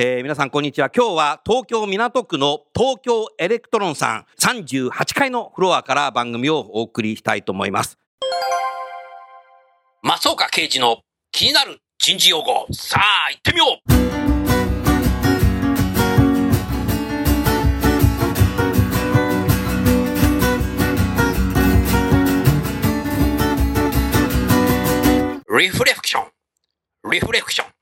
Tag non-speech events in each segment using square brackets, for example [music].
えー皆さんこんにちは。今日は東京港区の東京エレクトロンさん38階のフロアから番組をお送りしたいと思います。松岡刑事の気になる人事用語。さあ、行ってみようリフレクション。リフレクション。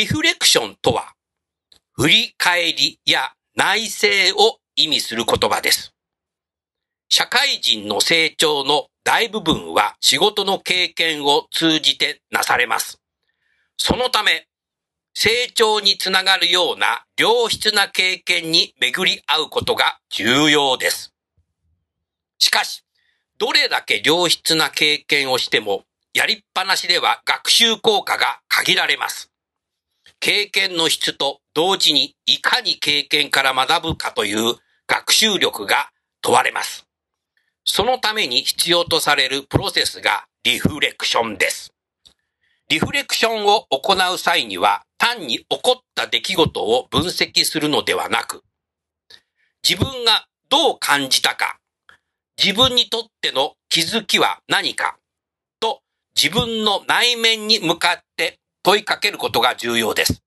リフレクションとは、振り返りや内省を意味する言葉です。社会人の成長の大部分は仕事の経験を通じてなされます。そのため、成長につながるような良質な経験に巡り合うことが重要です。しかし、どれだけ良質な経験をしても、やりっぱなしでは学習効果が限られます。経験の質と同時にいかに経験から学ぶかという学習力が問われます。そのために必要とされるプロセスがリフレクションです。リフレクションを行う際には単に起こった出来事を分析するのではなく、自分がどう感じたか、自分にとっての気づきは何か、と自分の内面に向かって問いかけることが重要です。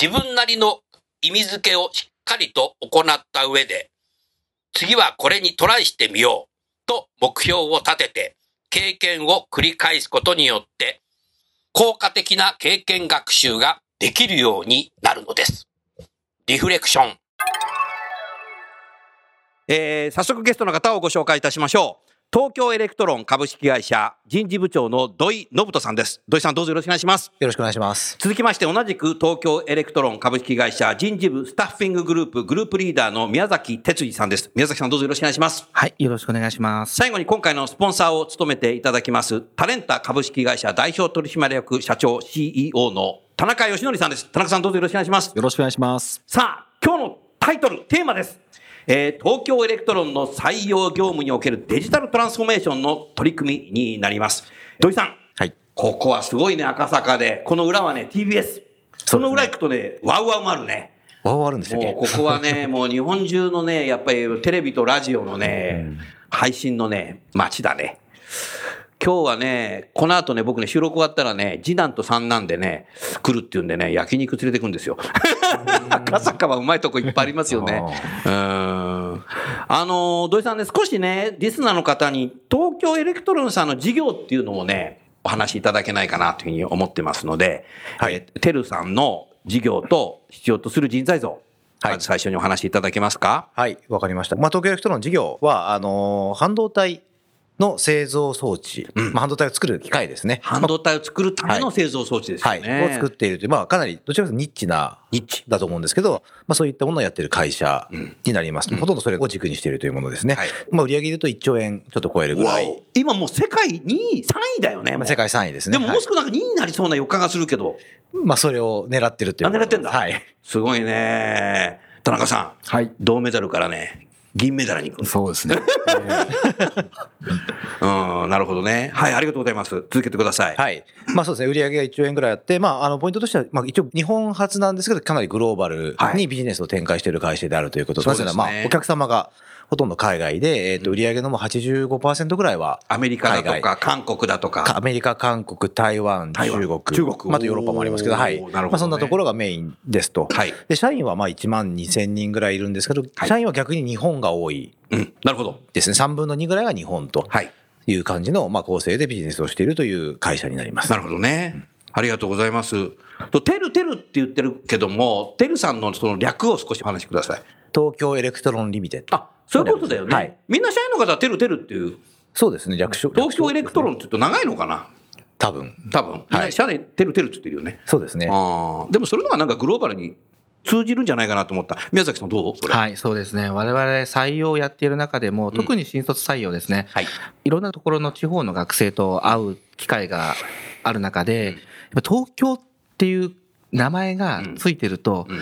自分なりの意味付けをしっかりと行った上で、次はこれにトライしてみようと目標を立てて経験を繰り返すことによって効果的な経験学習ができるようになるのです。リフレクション。えー早速ゲストの方をご紹介いたしましょう。東京エレクトロン株式会社人事部長の土井信人さんです。土井さんどうぞよろしくお願いします。よろしくお願いします。続きまして同じく東京エレクトロン株式会社人事部スタッフィンググループグループリーダーの宮崎哲司さんです。宮崎さんどうぞよろしくお願いします。はい、よろしくお願いします。最後に今回のスポンサーを務めていただきます、タレンタ株式会社代表取締役社長 CEO の田中義則さんです。田中さんどうぞよろしくお願いします。よろしくお願いします。さあ、今日のタイトル、テーマです。えー東京エレクトロンの採用業務におけるデジタルトランスフォーメーションの取り組みになります。土井さん。はい。ここはすごいね、赤坂で。この裏はね、TBS。その裏行くとね、 WOWOW もあるね。 WOWOW あるんでしたっけもうここはね、[laughs] もう日本中のね、やっぱりテレビとラジオのね、配信のね、街だね。今日はね、この後ね、僕ね、収録終わったらね、次男と三男でね、来るっていうんでね、焼肉連れてくんですよ。赤坂はうまいとこいっぱいありますよね。うん。あの、土井さんね、少しね、リスナーの方に、東京エレクトロンさんの事業っていうのもね、お話しいただけないかなというふうに思ってますので、はいえーテルさんの事業と必要とする人材像、はいまず最初にお話しいただけますか？はい、わかりました。まあ、東京エレクトロンの事業は、あのー半導体の製造装置、まあ、半導体を作る機械ですね。半導体を作るための製造装置ですよはい、ね。を作っているという、まあ、かなり、どちらかというとニッチな、ニッチだと思うんですけど、まあ、そういったものをやっている会社になります。ほとんどそれを軸にしているというものですね。はいまあ、売上で言うと1兆円ちょっと超えるぐらい。今もう世界2位、3位だよね。世界3位ですね。でももう少なく2位になりそうな予感がするけど、はいまあ、それを狙ってるという狙ってんだはい。すごいね。田中さん、はい。銅メダルからね、銀メダルに。そうですね。[laughs] うん、なるほどね。はい、ありがとうございます。続けてください。はい。まあそうですね、売上が1兆円ぐらいあって、まあ、あの、ポイントとしては、まあ一応日本初なんですけど、かなりグローバルはいにビジネスを展開している会社であるということそうですねなぜならまあ、お客様がほとんど海外で、えっと、売上のもう85%ぐらいは、アメリカだと海か、韓国だとかか。アメリカ、韓国、台湾、中国、中国まあヨーロッパもありますけど、はい。なるほどねまあそんなところがメインですと。はいで、社員はまあ1万2000人ぐらいいるんですけど、はい社員は逆に日本が多いうん。なるほど。ですね。3分の2ぐらいが日本とはい。いう感じの、まあ構成でビジネスをしているという会社になります。なるほどね。ありがとうございます。と、テルテルって言ってるけども、テルさんのその略を少しお話しください。東京エレクトロンリミテッド。あ、そういうことだよね。はいみんな社員の方はテルテルっていう、そうですね、略称。東京エレクトロン。って言うと長いのかな？多分。多分。みんな社でテルテルって言ってるよね。そうですね。ああ。でもそれのがなんかグローバルに通じるんじゃないかなと思った。宮崎さんどう？はい、そうですね。我々採用をやっている中でも、特に新卒採用ですね。はい。いろんなところの地方の学生と会う機会がある中で、やっぱ東京っていう名前がついてると、うん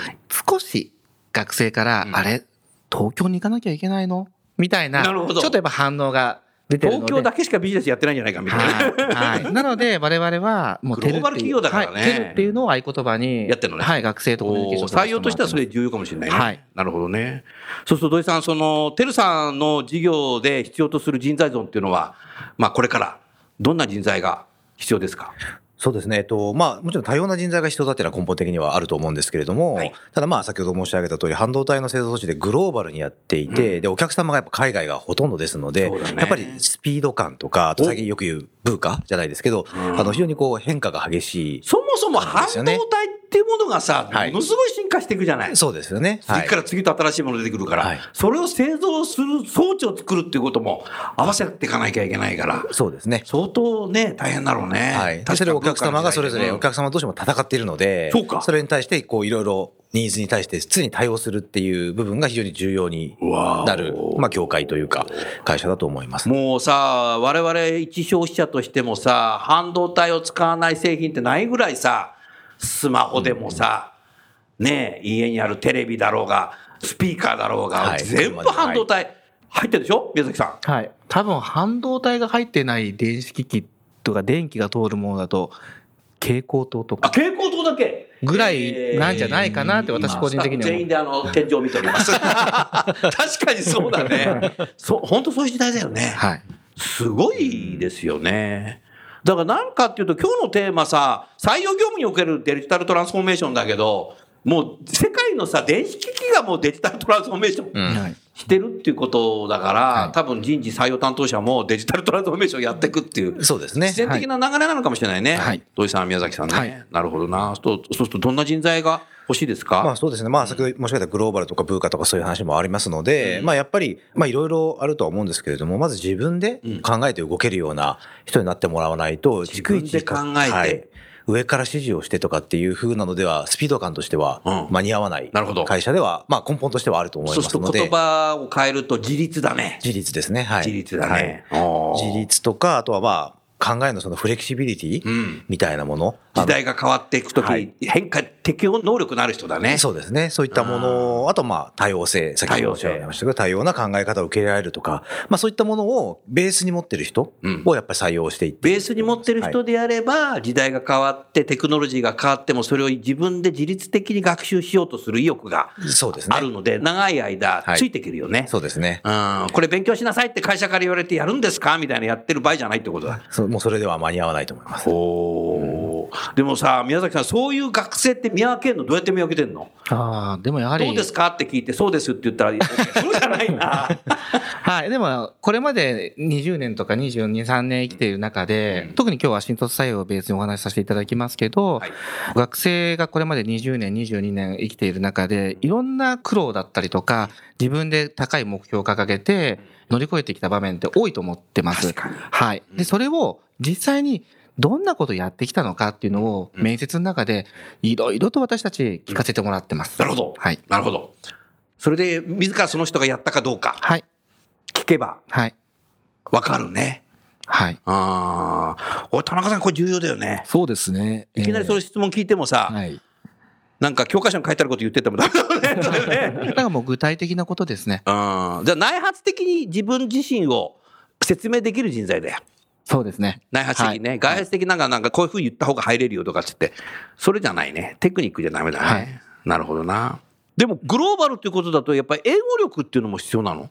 少し学生から、うんあれ東京に行かなきゃいけないの？みたいな、なるほどちょっとやっぱ反応が出てるので。東京だけしかビジネスやってないんじゃないかみたいな。はい。はい。[laughs] なので、我々は、もうグローバル企業だからねはい、っていうのを合言葉に、やってんのねはい、学生とコミュニケーション採用としてはそれ重要かもしれないね。はいなるほどね。そうすると土井さん、その、テルさんの事業で必要とする人材像っていうのは、まあこれからどんな人材が必要ですか？そうですね。えっと、まあ、もちろん多様な人材が必要だっていうのは根本的にはあると思うんですけれども、はい。ただまあ、先ほど申し上げた通り、半導体の製造装置でグローバルにやっていて、で、お客様がやっぱ海外がほとんどですので、ね。やっぱりスピード感とか、あと最近よく言うブーカじゃないですけど、うん。あの、非常にこう変化が激しい。そもそも半導そうですよね。体っていうものがさ、はいものすごい進化していくじゃない。そうですよね。次から次と新しいもの出てくるから、はいそれを製造する装置を作るっていうことも合わせていかなきゃいけないから、そうですね。相当ね、大変だろうね。はい。でそれをお客様がそれぞれお客様同士も戦っているので、そうかそれに対して、こう、いろいろニーズに対して常に対応するっていう部分が非常に重要になる、まあ、業界というか、会社だと思います。もうさ、我々一消費者としてもさ、半導体を使わない製品ってないぐらいさ、スマホでもさ、ねえ、家にあるテレビだろうが、スピーカーだろうが、はい全部半導体入ってるでしょ？宮崎さん。はい。多分半導体が入ってない電子機器とか電気が通るものだと、蛍光灯とあ、か蛍光灯だけ？ぐらいなんじゃないかなって私個人的には全員であの、天井を見ております。[laughs] 確かにそうだね。[laughs] そう、本当そういう時代だよね。はい。すごいですよね。だから何かっていうと今日のテーマさ、採用業務におけるデジタルトランスフォーメーションだけど、もう世界のさ、電子機器がもうデジタルトランスフォーメーションはいしてるっていうことだから、はい多分人事採用担当者もデジタルトランスフォーメーションやっていくっていう。そうですね自。然的な流れなのかもしれないね。はい土井さん、宮崎さんね。はいなるほどな。そうそうするとどんな人材が欲しいですか、まあそうですね。まあ先ほど申し上げたグローバルとかブーカとかそういう話もありますので、まあやっぱり、まあいろいろあるとは思うんですけれども、まず自分で考えて動けるような人になってもらわないと、自分で考えてはい上から指示をしてとかっていう風なのでは、スピード感としてはうん間に合わないなるほど会社では、まあ根本としてはあると思いますすので、葉を変えると自立だね。自立ですね。はい。自立だね。はい自立とか、あとはまあ考えのそのフレキシビリティうんみたいなもの。時代が変わっていくとき、はい変化、適応能力のある人だね。そうですね。そういったものを、あとまあ多様性、先ほどおっしゃいましたけど、多様な考え方を受け入れられるとか、まあそういったものをベースに持ってる人うんをやっぱり採用していって。ベースに持ってる人であれば、時代が変わって、テクノロジーが変わっても、それを自分で自律的に学習しようとする意欲がそうですね。あるので、長い間はいついていけるよね。そうですね。うん、これ勉強しなさいって会社から言われてやるんですか？みたいなやってる場合じゃないってことだ。そうもうそれでは間に合わないと思います。おーでもさ、宮崎さん、そういう学生って見分けるのどうやって見分けてんの？ああ、でもやはり。どうですかって聞いて、そうですって言ったら、そうじゃないな。[laughs] はい。でも、これまで20年とか22、3年生きている中で、特に今日は新卒採用をベースにお話しさせていただきますけど、はい学生がこれまで20年、22年生きている中で、いろんな苦労だったりとか、自分で高い目標を掲げて乗り越えてきた場面って多いと思ってます。はい。で、それを実際にどんなことをやってきたのかっていうのを面接の中でいろいろと私たち聞かせてもらってます。なるほど。はい。なるほど。それで、自らその人がやったかどうかはい。聞けばはい。わかるね。はい。ああ。おい、田中さん、これ重要だよね。そうですね。いきなりその質問聞いてもさ、はい。なんか教科書に書いてあること言っててもダメだよね。[laughs] だからもう具体的なことですね。うん。じゃあ内発的に自分自身を説明できる人材だよ。そうですね。内発的にね。外発的なんか、なんかこういうふうに言った方が入れるよとかっつって。それじゃないね。テクニックじゃダメだね。はいなるほどな。でも、グローバルっていうことだと、やっぱり英語力っていうのも必要なの？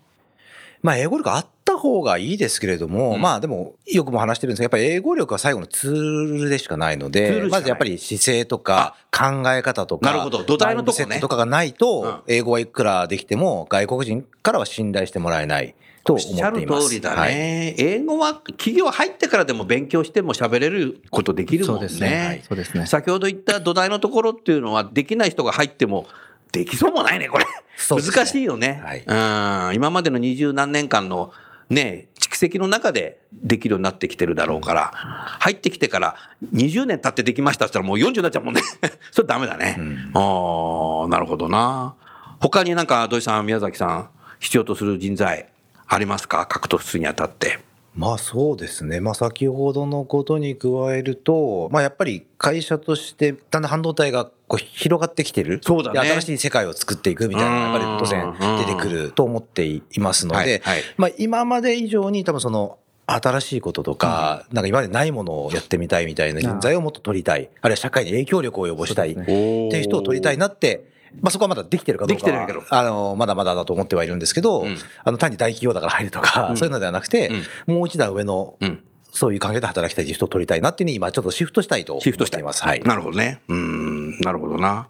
まあ、英語力あった方がいいですけれども、うんまあでも、よくも話してるんですけど、やっぱり英語力は最後のツールでしかないので、まずやっぱり姿勢とか考え方とか、なるほど土台のとこねとかがないと、英語はいくらできても、外国人からは信頼してもらえないとお思っています。通りだはいね。英語は企業入ってからでも勉強しても喋れることできるもんそうですね。はいね。そうですね。先ほど言った土台のところっていうのは、できない人が入っても、できそうもないね、これ。ね難しいよね、うん。今までの二十何年間のね、蓄積の中でできるようになってきてるだろうから、入ってきてから20年経ってできましたって言ったらもう40になっちゃうもんね。[laughs] それダメだね。ああ、なるほどな。他になんか土井さん、宮崎さん、必要とする人材ありますか？獲得するにあたって。まあそうですね。まあ先ほどのことに加えると、まあやっぱり会社としてだんだん半導体がこう広がってきてる。そうだねで新しい世界を作っていくみたいなやっぱり当然出てくると思っていますので、はいはいまあ今まで以上に多分その新しいこととか、なんか今までないものをやってみたいみたいな人材をもっと取りたい。あるいは社会に影響力を及ぼしたいっていう人を取りたいなって、まあそこはまだできてるかどうかできてるけどは、あの、まだまだだと思ってはいるんですけど、うんあの単に大企業だから入るとか、そういうのではなくて、もう一段上のうん。そういう環境で働きたい人を取りたいなっていうふうに今ちょっとシフトしたいと思シフトしたいっています。はい。なるほどね。うん、なるほどな。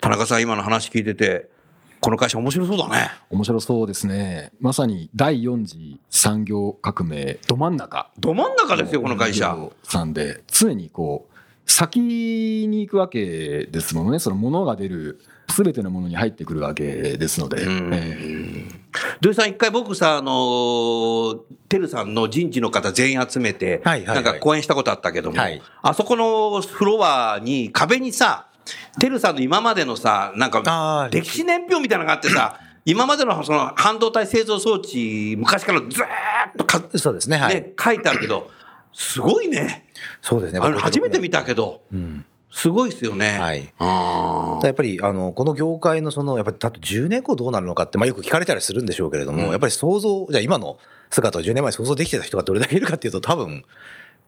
田中さん、今の話聞いてて、この会社面白そうだね。面白そうですね。まさに第4次産業革命ど真ん中ど真ん中ですよ、この会社。さんで常にこう先に行くわけですものねその物が出る全てのものに入ってくるわけですので、土井さん、一回僕さ、あの、てるさんの人事の方全員集めて、はいはいはいなんか講演したことあったけども、はいあそこのフロアに壁にさ、てるさんの今までのさ、なんか歴史年表みたいなのがあってさ、今までのその半導体製造装置、昔からずーっとか、そうですね。はい。ね、書いてあるけど、すごいね。そうですね。初めて見た。たけど、うん。すごいですよね。はい。やっぱり、あの、この業界のその、やっぱり、あと10年後どうなるのかって、まあよく聞かれたりするんでしょうけれども、うん。やっぱり想像、じゃあ今の姿を10年前に想像できてた人がどれだけいるかっていうと多分、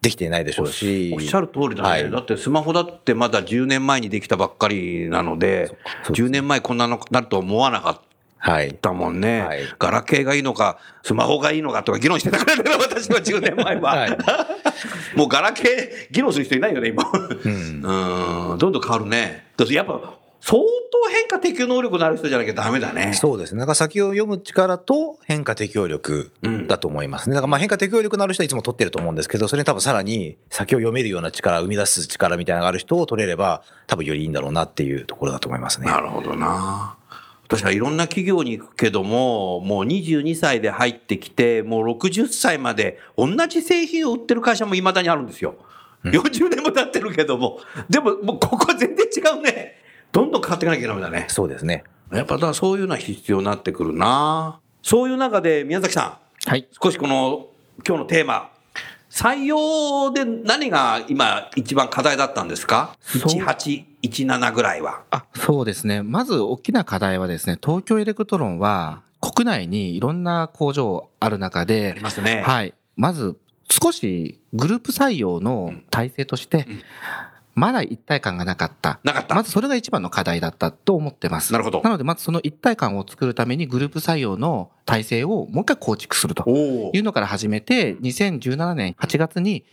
できていないでしょうし。おっしゃる通りだね、はい。だってスマホだってまだ10年前にできたばっかりなので、そうです10年前こんなのなると思わなかっはい。たもんね、はいガラケーがいいのか、スマホがいいのかとか議論してたからね、[laughs] 私は10年前は。はい [laughs] もうガラケー議論する人いないよね、今。うん。[laughs] うん、どんどん変わるね。やっぱ相当変化適応能力のある人じゃなきゃダメだね。そうですね。なんか先を読む力と変化適応力だと思いますね。だからまあ変化適応力のある人はいつも取ってると思うんですけど、それに多分さらに先を読めるような力、生み出す力みたいなのがある人を取れれば、多分よりいいんだろうなっていうところだと思いますね。なるほどな。私はいろんな企業に行くけども、もう22歳で入ってきて、もう60歳まで同じ製品を売ってる会社も未だにあるんですよ。40年も経ってるけども。でも、もうここは全然違うね。どんどん変わっていかなきゃダメだね。そうですね。やっぱだそういうのは必要になってくるな。そういう中で宮崎さん、はい。少しこの今日のテーマ、採用で何が今一番課題だったんですか？?1817 ぐらいは。あ、そうですね。まず大きな課題はですね、東京エレクトロンは国内にいろんな工場ある中であり、ますね。はい。まず少しグループ採用の体制として、まだ一体感がなかった。なかったまずそれが一番の課題だったと思ってます。なるほどなので、まずその一体感を作るためにグループ採用の体制をもう一回構築するというのから始めて、2017年8月に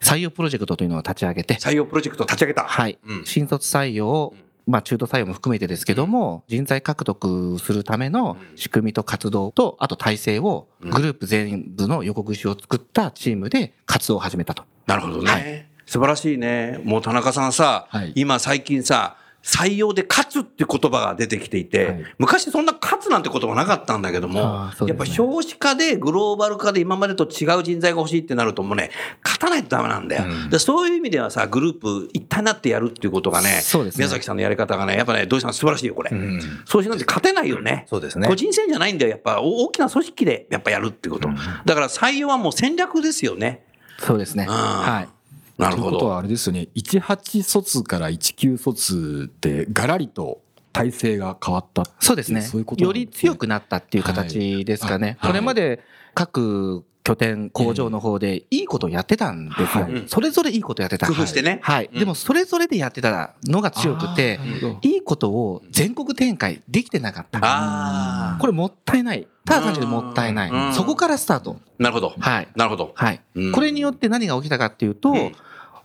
採用プロジェクトというのを立ち上げて、採用プロジェクトを立ち上げた。はいうん。新卒採用、まあ中途採用も含めてですけども、人材獲得するための仕組みと活動と、あと体制をグループ全部の横串を作ったチームで活動を始めたと。なるほどね、はい素晴らしいね。もう田中さんさ、はい今最近さ、採用で勝つって言葉が出てきていて、はい昔そんな勝つなんて言葉なかったんだけども、あーそうやっぱ少子化でグローバル化で今までと違う人材が欲しいってなるともうね、勝たないとダメなんだよ。でそういう意味ではさ、グループ一体になってやるっていうことがね、ね宮崎さんのやり方がね、やっぱね、土井さん素晴らしいよ、これ。うん。そうしないと勝てないよね。そうですね個人戦じゃないんだよ。やっぱ大きな組織でやっぱやるっていうこと。だから採用はもう戦略ですよね。そうですね。うんはい。なるほど。ということはあれですよね18卒から19卒でガラリと体制が変わったそうですね。そういうことなより強くなったっていう形ですかね。はいこれまで各拠点、工場の方でいいことをやってたんですよ。うんそれぞれいいことやってた。工夫してねはい。うんでもそれぞれでやってたのが強くて、いいことを全国展開できてなかった。あこれもったいない。ただ単純にもったいなうんい。そこからスタート。あ、なるほど。はい。なるほど。はいうん。これによって何が起きたかっていうとん、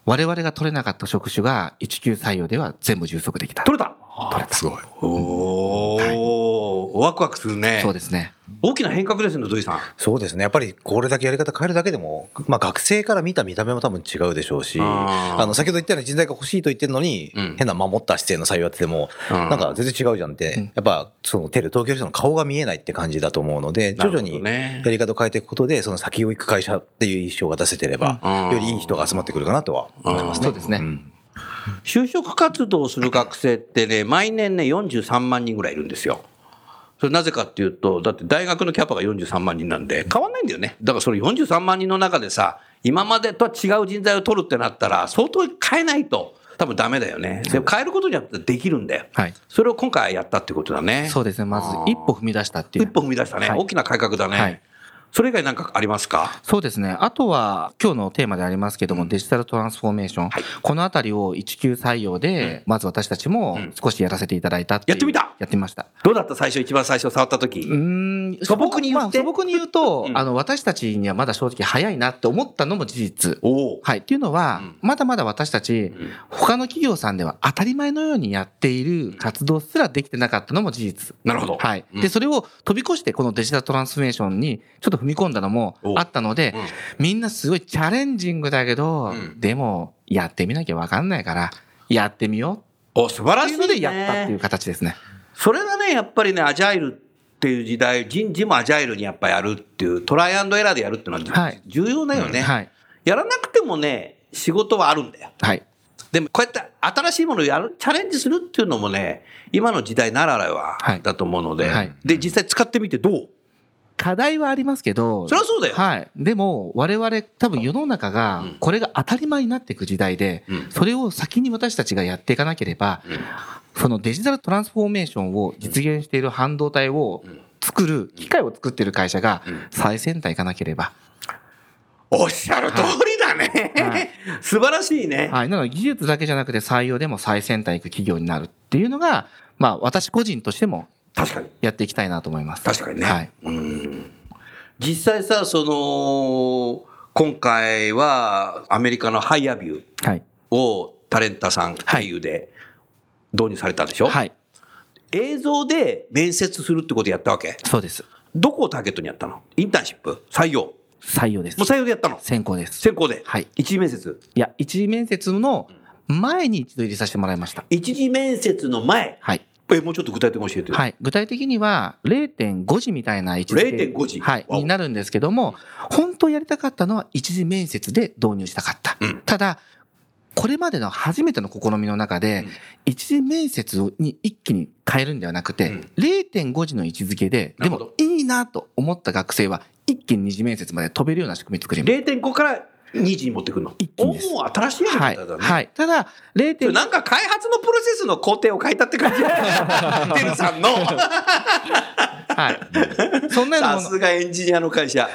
我々が取れなかった職種が一級採用では全部充足できた。取れた取れた。すごい。おー、ワクワクするね。そうですね。大きな変革ですね、土井さん。そうですね。やっぱりこれだけやり方変えるだけでも、まあ学生から見た見た目も多分違うでしょうし、あの、先ほど言ったように人材が欲しいと言ってるのに、うん変な守った姿勢の採用やってても、うんなんか全然違うじゃんって、うんやっぱそのテレ、東京の人の顔が見えないって感じだと思うので、徐々にやり方を変えていくことで、その先を行く会社っていう印象が出せてれば、うんよりいい人が集まってくるかなとは思いますね。そうですね。ん就職活動をする学生ってね、毎年ね、43万人ぐらいいるんですよ。それなぜかっていうと、だって大学のキャパが43万人なんで、変わんないんだよね。だからその43万人の中でさ、今までとは違う人材を取るってなったら、相当変えないと、多分ダメだよね。でも変えることによってできるんだよ。はい。それを今回やったってことだね。そうですね。まず一歩踏み出したっていう。一歩踏み出したね。はい大きな改革だね。はいそれ以外なんかありますか？そうですね。あとは、今日のテーマでありますけども、デジタルトランスフォーメーション。はいこのあたりを一級採用で、まず私たちも少しやらせていただいたっていうやってみたやってみました。どうだった？最初、一番最初触った時？うーん素朴に言ってまあ素朴に言うと、うんあの、私たちにはまだ正直早いなって思ったのも事実。はい。っていうのは、うんまだまだ私たち、他の企業さんでは当たり前のようにやっている活動すらできてなかったのも事実。なるほど。はい。うんで、それを飛び越してこのデジタルトランスフォーメーションにちょっと踏み込んだのもおあったので、うんみんなすごいチャレンジングだけど、うんでもやってみなきゃわかんないから、やってみよお、素晴うらしい、ね。っていうのでやったっていう形ですね。それがね、やっぱりね、アジャイルっていう時代、人事もアジャイルにやっぱやるっていう、トライアンドエラーでやるっていうのは、はい重要だよね、はい。やらなくてもね、仕事はあるんだよ。はい。でも、こうやって新しいものをやる、チャレンジするっていうのもね、今の時代ならでははいだと思うので、はいで、実際使ってみてどう？課題はありますけど、そりゃそうだよ。はい。でも、我々、多分世の中がうん、これが当たり前になっていく時代で、うんそれを先に私たちがやっていかなければ、そのデジタルトランスフォーメーションを実現している半導体を作る、機械を作っている会社がうん最先端行かなければ。おっしゃる通りだね。はい素 [laughs] 素晴らしいね。はい。なので技術だけじゃなくて採用でも最先端行く企業になるっていうのが、まあ私個人としても確かに。やっていきたいなと思います。確かにね。はい。うん実際さ、その、今回はアメリカのハイアビューはい。をタレンタさん経由で導入されたでしょ、はい。映像で面接するってことやったわけ？そうです。どこをターゲットにやったの？インターンシップ？採用？も採用ですう。採用でやったの？先行です。先行で？はい。一次面接？いや、一次面接の前に一度入れさせてもらいました。一次面接の前？はい。えもうちょっと具体的に教えてよはい。具体的には0.5時みたいな位置づけ0.5時はい。になるんですけども、本当やりたかったのは一次面接で導入したかった。うんただ、これまでの初めての試みの中で、一次面接に一気に変えるんではなくて、うん0.5時の位置づけで、でもいいなと思った学生は、一気に二次面接まで飛べるような仕組み作ります。0.5から2時に持ってくるの。おお新しいやりはい。方だね、はい。ただ、それ0.5なんか開発のプロセスの工程を変えたって感じてる [laughs] さんの。はい。そんなようなさすがエンジニアの会社。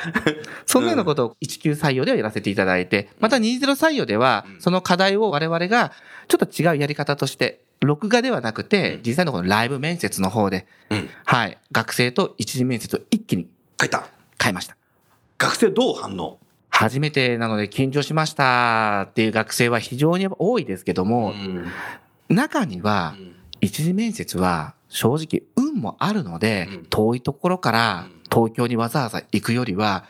そんなようなことを1級採用ではやらせていただいて、また20採用では、その課題を我々がちょっと違うやり方として、録画ではなくて、実際のこのライブ面接の方で、うん。はい、学生と一次面接を一気に書いた。変えました。学生どう反応？初めてなので緊張しましたっていう学生は非常に多いですけども、ん。中には一次面接は正直運もあるので、うん。遠いところから東京にわざわざ行くよりは、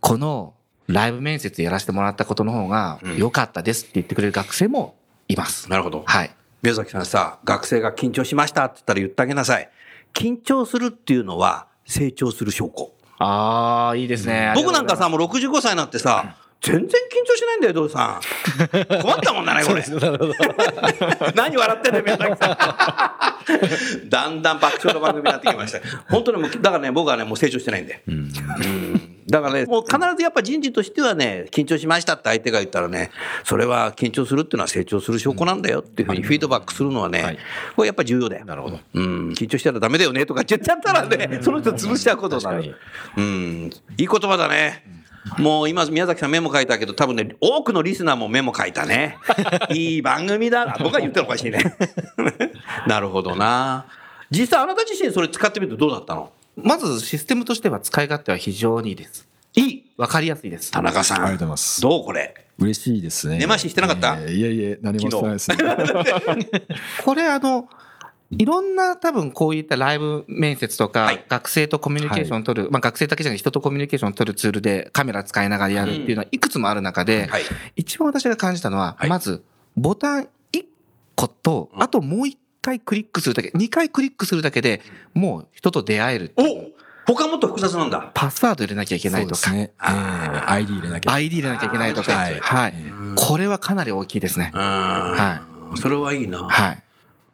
このライブ面接やらせてもらったことの方がうん。良かったですって言ってくれる学生もいます。なるほど。はい。宮崎さんさ学生が緊張しましたって言ったら言ってあげなさい。緊張するっていうのは成長する証拠ああ、いいですね。僕なんかさもう65歳になってさ全然緊張しないんだよ、どうさん。困ったもんだね、[laughs] これ。[laughs] 何笑ってんだよ、宮崎さん。[laughs] だんだん爆笑の番組になってきました。本当にもう、だからね、僕はね、もう成長してないんで。うんだからね、もう必ずやっぱ人事としてはね、緊張しましたって相手が言ったらね、それは緊張するっていうのは成長する証拠なんだよっていうふうにフィードバックするのはね、これやっぱ重要だよ。なるほど。うん、緊張したらダメだよねとか言っちゃったらね、その人潰しちゃうことになる。うん、いい言葉だね。もう今、宮崎さんメモ書いたけど、多分ね、多くのリスナーもメモ書いたね。[laughs] いい番組だ。僕が言ったらおかしいね。[laughs] なるほどな。実際あなた自身それ使ってみるとどうだったの？まずシステムとしては使い勝手は非常にいいです。いいわかりやすいです。田中さん。ありがとうございますどうこれ？嬉しいですね。根回ししてなかった？えーいえいえ、何もしてないですね。これあの、いろんな多分こういったライブ面接とか、はい学生とコミュニケーション取る、まあ学生だけじゃなくて人とコミュニケーション取るツールでカメラ使いながらやるっていうのはいくつもある中で、はい。一番私が感じたのは、はいまずボタン1個と、あともう1回クリックするだけ、2回クリックするだけでもう人と出会える。お他もっと複雑なんだ。パスワード入れなきゃいけないとか、そうですね。えー ID 入れなきゃ。ID 入れなきゃいけないとか、はいはい。これはかなり大きいですね。は。はいそれはいいな。はい。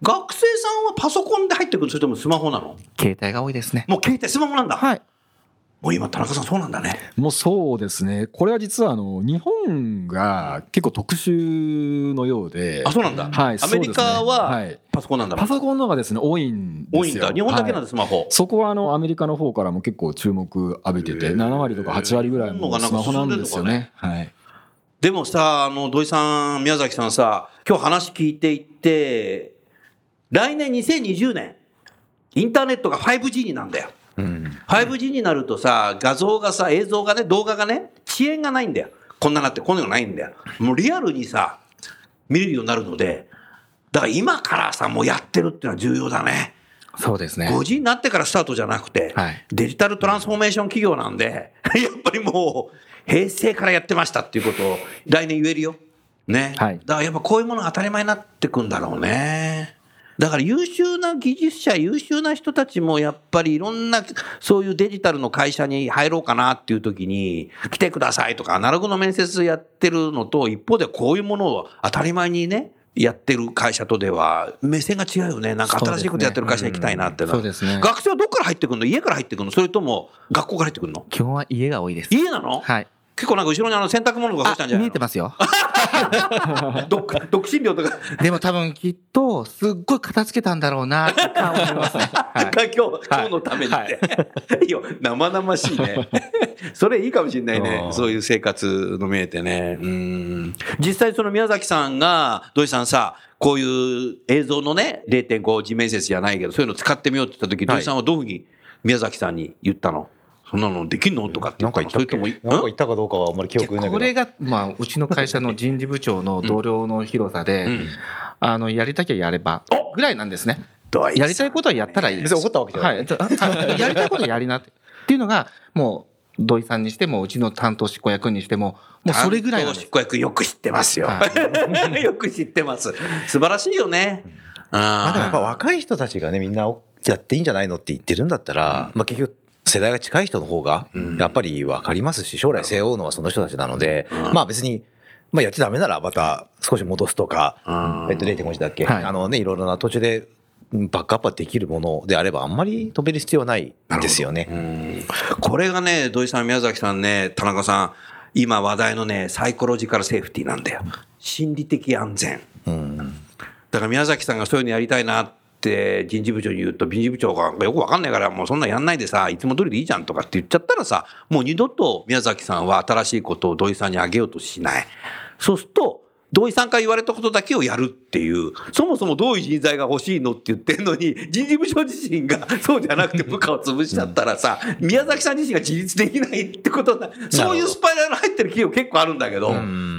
学生さんはパソコンで入ってくるそれともスマホなの？携帯が多いですね。もう携帯スマホなんだ。はい。もう今田中さんそうなんだね。もうそうですね。これは実はあの日本が結構特殊のようで。あ、そうなんだ。はい。アメリカははいパソコンなんだ。パソコンの方がですね多いんですよ。多いんだ。日本だけなんはいだ、スマホ。そこはあのアメリカの方からも結構注目浴びてて、7割とか8割ぐらいもスマホなんですよね。はい。でもさ、あの、土井さん、宮崎さんさ、今日話聞いていって、来年2020年、インターネットが 5G になるんだよ。うん。5G になるとさ、画像がさ、映像がね、動画がね、遅延がないん。だよ。こん。ななって、こん。なのないん。だよ。もうリアルにさ、見れるようになるので、だから今からさ、もうやってるっていうのは重要だね。そうですね。5G になってからスタートじゃなくて、はいデジタルトランスフォーメーション企業なん。で、やっぱりもう、平成からやってましたっていうことを来年言えるよ。ね。はいだからやっぱこういうものが当たり前になってくん。だろうね。だから優秀な技術者、優秀な人たちもやっぱりいろんなそういうデジタルの会社に入ろうかなっていう時に来てくださいとかアナログの面接やってるのと一方でこういうものを当たり前にね、やってる会社とでは目線が違うよね。なんか新しいことやってる会社に行きたいなってなそうですね。学生はどっから入ってくるの？家から入ってくるの？それとも学校から入ってくるの？基本は家が多いです。家なの？はい。結構なんか後ろにあの洗濯物とか干したんじゃないの？見えてますよ。[laughs] 独独身寮とか。でも多分きっと、すっごい片付けたんだろうなって顔思いますね。はいが [laughs] 今日、今日のためにって。[laughs] いや、生々しいね。それいいかもしれないねそういう生活の見えてね。うん。実際その宮崎さんが、土井さんさ、こういう映像のね、0.5次面接じゃないけど、そういうの使ってみようって言った時、土井さんはどういうふうに宮崎さんに言ったの？そんなのできんの？とかって言ったなんかなんか言ったかどうかはあんまり記憶ないけど。これが、まあ、うちの会社の人事部長の同僚の広さで、うんあの、やりたきゃやれば、ぐらいなんですね。やりたいことはやったらいいです。別に怒ったわけじゃないはい。やりたいことはやりなって。っていうのが、もう、土井さんにしても、うちの担当執行役にしても、もうそれぐらいなんです担当執。行役よく知ってますよ。は [laughs] よく知ってます。素晴らしいよね。まあでもやっぱあ若い人たちがね、みんなやっていいんじゃないのって言ってるんだったら、まあ結局、世代が近い人の方が、やっぱり分かりますし、将来背負うのはその人たちなので、まあ別に、まあやっちゃダメならまた少し戻すとか、えっと0.5時だっけ、はいあのね、いろいろな途中でうんバックアップはできるものであれば、あんまり飛べる必要はないですよね。これがね、土井さん、宮崎さんね、田中さん、今話題のね、サイコロジカルセーフティーなんだよ。心理的安全。うん。だから宮崎さんがそういうのやりたいなって人事部長に言うと、人事部長がよくわかんないから、もうそんなんやんないでさ、いつも通りでいいじゃんとかって言っちゃったらさ、もう二度と宮崎さんは新しいことを土井さんにあげようとしない。そうすると、土井さんから言われたことだけをやるっていう、そもそもどういう人材が欲しいのって言ってんのに、人事部長自身がそうじゃなくて部下を潰しちゃったらさ、宮崎さん自身が自立できないってことだ。そういうスパイラル入ってる企業結構あるんだけど、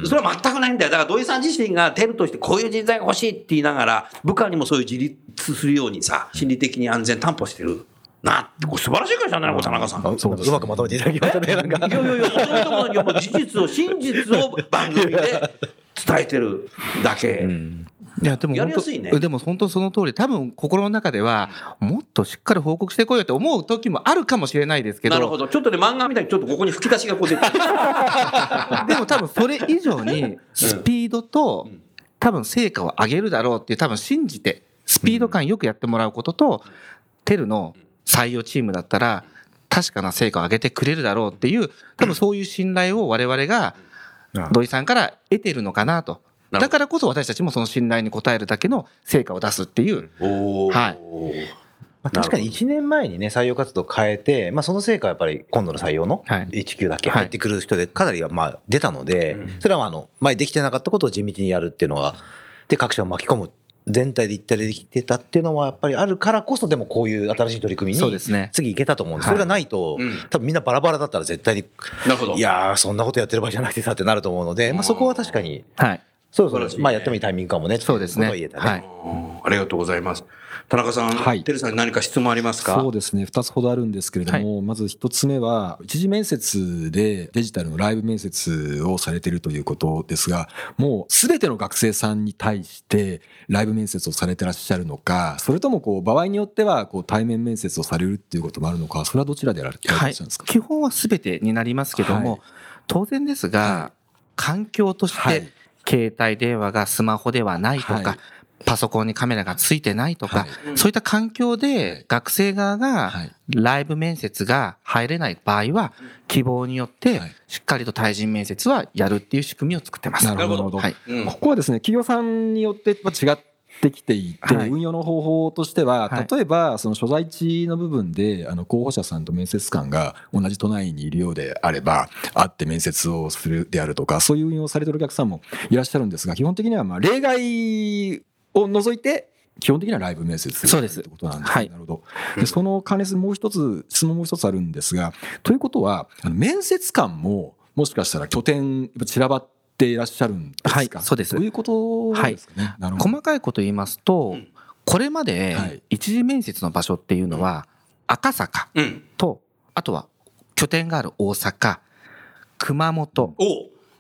それは全くないんだよ。だから土井さん自身がテルとしてこういう人材が欲しいって言いながら、部下にもそういう自立するようにさ、心理的に安全担保してるなって、これ素晴らしい会社だね、これ田中さん。ううまくまとめていただきましたね、なんか。いやいやいや、そういうところに事実を、真実を番組で伝えてるだけ。いや、でもや本当、りやすいねでも本当その通り、多分心の中では、もっとしっかり報告してこいよって思う時もあるかもしれないですけど、なるほど。ちょっとね、漫画みたいにちょっとここに吹き出しがこう出てる。でも多分それ以上に、スピードと、多分成果を上げるだろうっていう、多分信じて、スピード感よくやってもらうことと、テルの採用チームだったら、確かな成果を上げてくれるだろうっていう、多分そういう信頼を我々が土井さんから得てるのかなと。だからこそ私たちもその信頼に応えるだけの成果を出すっていう。はい。まあ、確かに1年前にね、採用活動変えて、まあ、その成果はやっぱり今度の採用のはい。H 級だけ入ってくる人でかなりはまあ出たので、それはまああの、前できてなかったことを地道にやるっていうのは、で、各社を巻き込む、全体で一体でできてたっていうのはやっぱりあるからこそ、でもこういう新しい取り組みにそうですね次行けたと思うんです。それがないと、多分みんなバラバラだったら絶対に、なるほど。いやー、そんなことやってる場合じゃなくてさってなると思うので、まあ、そこは確かに、はい。そろそろ素晴らしいねまあやってもいいタイミングかもねそうですね。ね。はい。うんありがとうございます。田中さん、はい。テルさんに何か質問ありますか？そうですね、2つほどあるんですけれども、まず1つ目は、一次面接でデジタルのライブ面接をされているということですが、もうすべての学生さんに対して、ライブ面接をされてらっしゃるのか、それともこう場合によってはこう対面面接をされるっていうこともあるのか、それはどちらでやられてらっしゃはいるんですか、。基本は全てになりますけども、はい。当然ですが、環境として、はい。携帯電話がスマホではないとか、はいパソコンにカメラがついてないとか、はい。そういった環境で学生側がはい。ライブ面接が入れない場合は、希望によってはい。しっかりと対人面接はやるっていう仕組みを作ってます。なるほど。はい。うん。ここはですね、企業さんによってまあ違ってきていて、はい。運用の方法としては、はい。例えばその所在地の部分であの候補者さんと面接官が同じ都内にいるようであれば会って面接をするであるとかそういう運用をされているお客さんもいらっしゃるんですが基本的にはまあ例外を除いて基本的にはライブ面接そうですということなんですね。はいなるほど。で、その関連するもう一つ、質問もう一つあるんですが、ということは、あの面接官も、もしかしたら拠点、散らばっていらっしゃるんですか？はいそうですそういうことですかね？なるほど。細かいこと言いますと、これまではい一次面接の場所っていうのは、赤坂うん。と、あとは拠点がある大阪、熊本、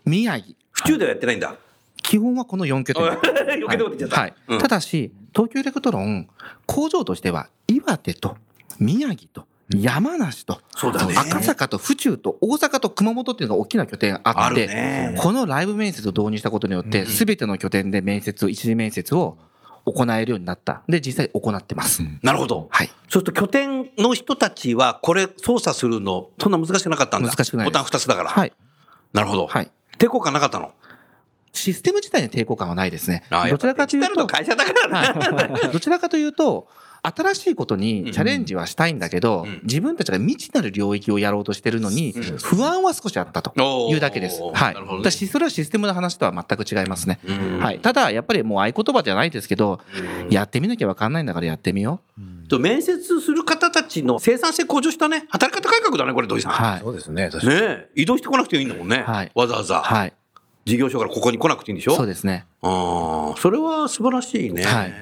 宮城、府中ではやってないんだ。基本はこの4拠点。余計なこと言っちゃった。はい。うんただし、東京エレクトロン、工場としては、岩手と宮城と山梨と、そうだね。赤坂と府中と大阪と熊本っていうのが大きな拠点があって、ね。このライブ面接を導入したことによって、すべての拠点で面接を、一次面接を行えるようになった。で、実際行ってます。なるほど。はい。そうすると拠点の人たちは、これ操作するの、そんな難しくなかったんだ。難しくないボタン2つだから。はい。なるほど。はい。抵抗感なかったの？システム自体に抵抗感はないですね。あどちらかというと会社だからね。はい [laughs] どちらかというと、新しいことにチャレンジはしたいんだけど、うん自分たちが未知なる領域をやろうとしてるのに、うん不安は少しあったというだけです。はい。なるほどねだしそれはシステムの話とは全く違いますね。うんはい。ただ、やっぱりもう合言葉じゃないですけど、やってみなきゃわかんないんだからやってみよう。と面接する方たちの生産性向上したね。働き方改革だね、これ、土井さん。はい。そうですね、確かに。ねえ。移動してこなくていいんだもんね。はいわざわざ。はい。事業所からここに来なくていいんでしょ？そうですね。ああ、それは素晴らしいね。はい。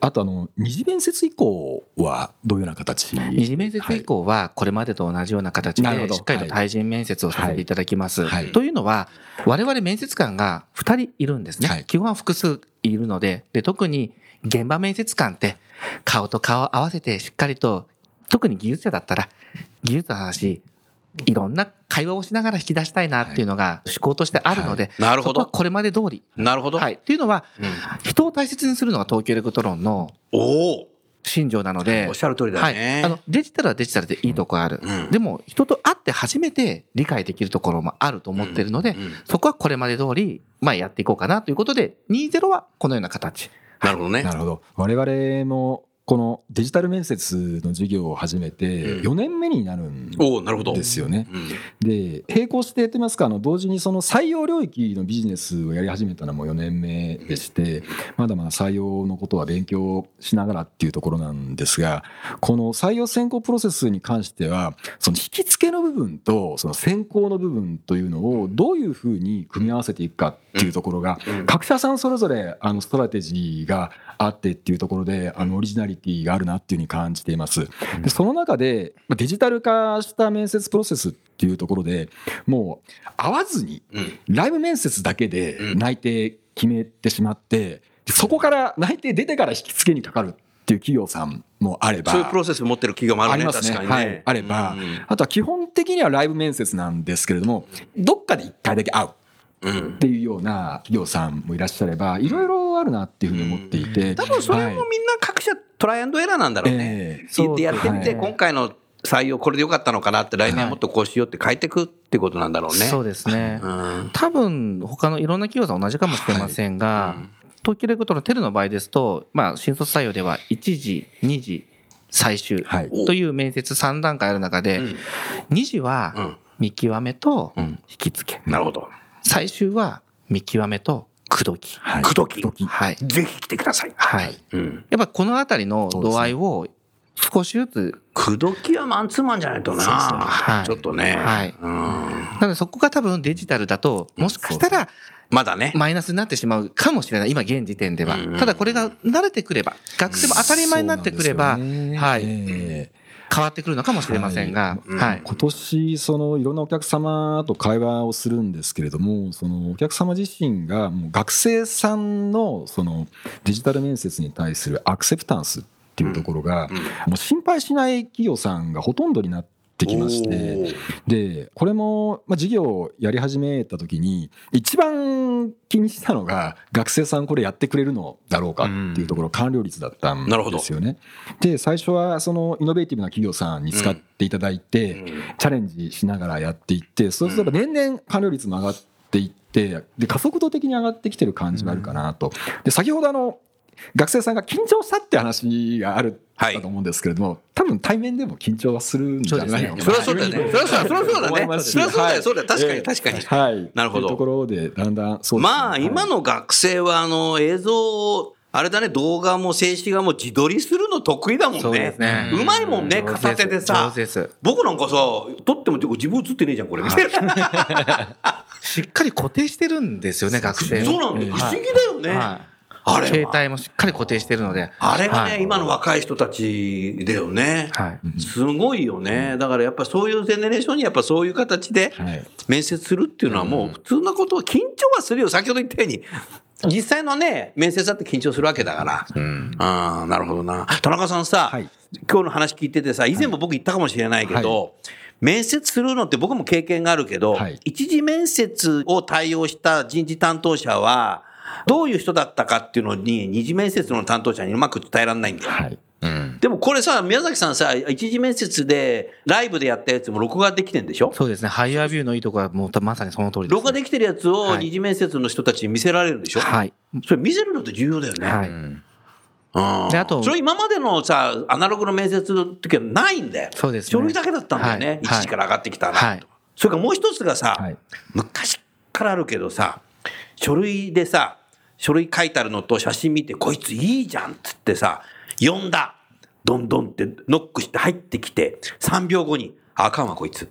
あと、あの、二次面接以降はどういうような形？二次面接以降は、これまでと同じような形で、しっかりと対人面接をさせていただきます。はい。はい。というのは、我々面接官が2人いるんですね。はい。基本は複数いるので、で、特に現場面接官って、顔と顔を合わせてしっかりと、特に技術者だったら、技術の話、いろんな会話をしながら引き出したいなっていうのが思考としてあるので、なるほどそこはこれまで通り。なるほど。はい。っていうのは、人を大切にするのが東京エレクトロンのおお。信条なので、おっしゃる通りだね。はい。あの、デジタルはデジタルでいいとこある。うんでも、人と会って初めて理解できるところもあると思ってるので、うんうんそこはこれまで通り、まあやっていこうかなということで、20はこのような形。なるほどねな。るほど。我々もこのデジタル面接の授業を始めてうん。4年目になるん。ですよね。うん。で並行してと言いますか？あの同時にその採用領域のビジネスをやり始めたのも4年目でしてまだまだ採用のことは勉強しながらっていうところなんですがこの採用選考プロセスに関してはその引き付けの部分とその選考の部分というのをどういうふうに組み合わせていくかっていうところが各社さんそれぞれあのストラテジーがあってっていうところであのオリジナリティがあるなっていうふうに感じています。でその中でまあデジタル化した面接プロセスっていうところでもう会わずにうん。ライブ面接だけでうん。内定決めてしまってでそこから内定出てから引き付けにかかるっていう企業さんもあればそういうプロセス持ってる企業もあるね。ありますね。ね。はいあればうん。あとは基本的にはライブ面接なんですけれどもどっかで1回だけ会ううん。っていうような企業さんもいらっしゃればいろいろあるなっていうふうに思っていて多分それもみんはいな各社トライアンドエラーなんだろうね。ええでやってみて、今回の採用これでよかったのかなって来年はもっとこうしようって変えていくってことなんだろうね。そうですね。うん多分、他のいろんな企業さん同じかもしれませんが、東京エレクトロンテルの場合ですと、まあ、新卒採用では1時、2時、最終はいという面接3段階ある中で、うん2次はうん見極めとうん引き付け。なるほど。最終は見極めと口説き。はい口説きはい。ぜひ来てください。はい。うん。やっぱこのあたりの度合いを少しずつ、口説きはマンツーマンじゃないとな。そうそうはいちょっとね。はいうん。なのでそこが多分デジタルだと、もしかしたらまだね。マイナスになってしまうかもしれない。今現時点ではうん。ただこれが慣れてくれば、学生も当たり前になってくれば、はい。ええ変わってくるのかもしれませんが、うんはい。今年そのいろんなお客様と会話をするんですけれどもそのお客様自身がもう学生さんのそのデジタル面接に対するアクセプタンスっていうところがもう心配しない企業さんがほとんどになってきまして。でこれもまあ事業をやり始めた時に一番気にしたのが学生さんこれやってくれるのだろうかっていうところ完了率だったんですよね。で最初はそのイノベーティブな企業さんに使っていただいて、チャレンジしながらやっていってそうすれば年々完了率も上がっていってで加速度的に上がってきてる感じがあるかなと。で先ほどあの学生さんが緊張したって話があるはいだと思うんですけれども、多分対面でも緊張はするんじゃないのかなそりゃそうだよね。そりゃそうだ、ね。そりゃそうだよ、はいそうだよ。確かに、ええ確かに。はい。なるほどところで、だんだん、そうですねまあ、今はいの学生は、あの、映像、あれだね、動画も静止画も自撮りするの得意だもんそうでねすね。うまいもんね、片手でさ。僕なんかさ、撮っても自分映ってねえじゃん、これ。[laughs] しっかり固定してるんですよね、学生。そうなんだよ。不思議だよね。携帯もしっかり固定してるので。あれがね、はい今の若い人たちだよね。はい。すごいよね。だからやっぱそういうジェネレーションにやっぱそういう形ではい面接するっていうのはもう普通なことは緊張はするよ。先ほど言ったように。実際のね、面接だって緊張するわけだから。ああ、なるほどな。田中さんさ、はい今日の話聞いててさ、以前も僕言ったかもしれないけど、面接するのって僕も経験があるけど、はい一次面接を対応した人事担当者は、どういう人だったかっていうのに、二次面接の担当者にうまく伝えられないんだよ。はい。でもこれさ、宮崎さんさ、一次面接でライブでやったやつも録画できてんでしょ？そうですね。ハイヤービューのいいところはもうまさにその通りです、録画できてるやつをはい二次面接の人たちに見せられるでしょ、はい。それ見せるのって重要だよね。はい。うんであとそれ今までのさ、アナログの面接の時はないんだよ。そうですね書類だけだったんだよね。はい一時から上がってきたな、はいそれからもう一つがさ、はい昔からあるけどさ、書類でさ、書類書いてあるのと写真見て、こいついいじゃんっつってさ、呼んだ。どんどんってノックして入ってきて、3秒後に、あかんわこいつ。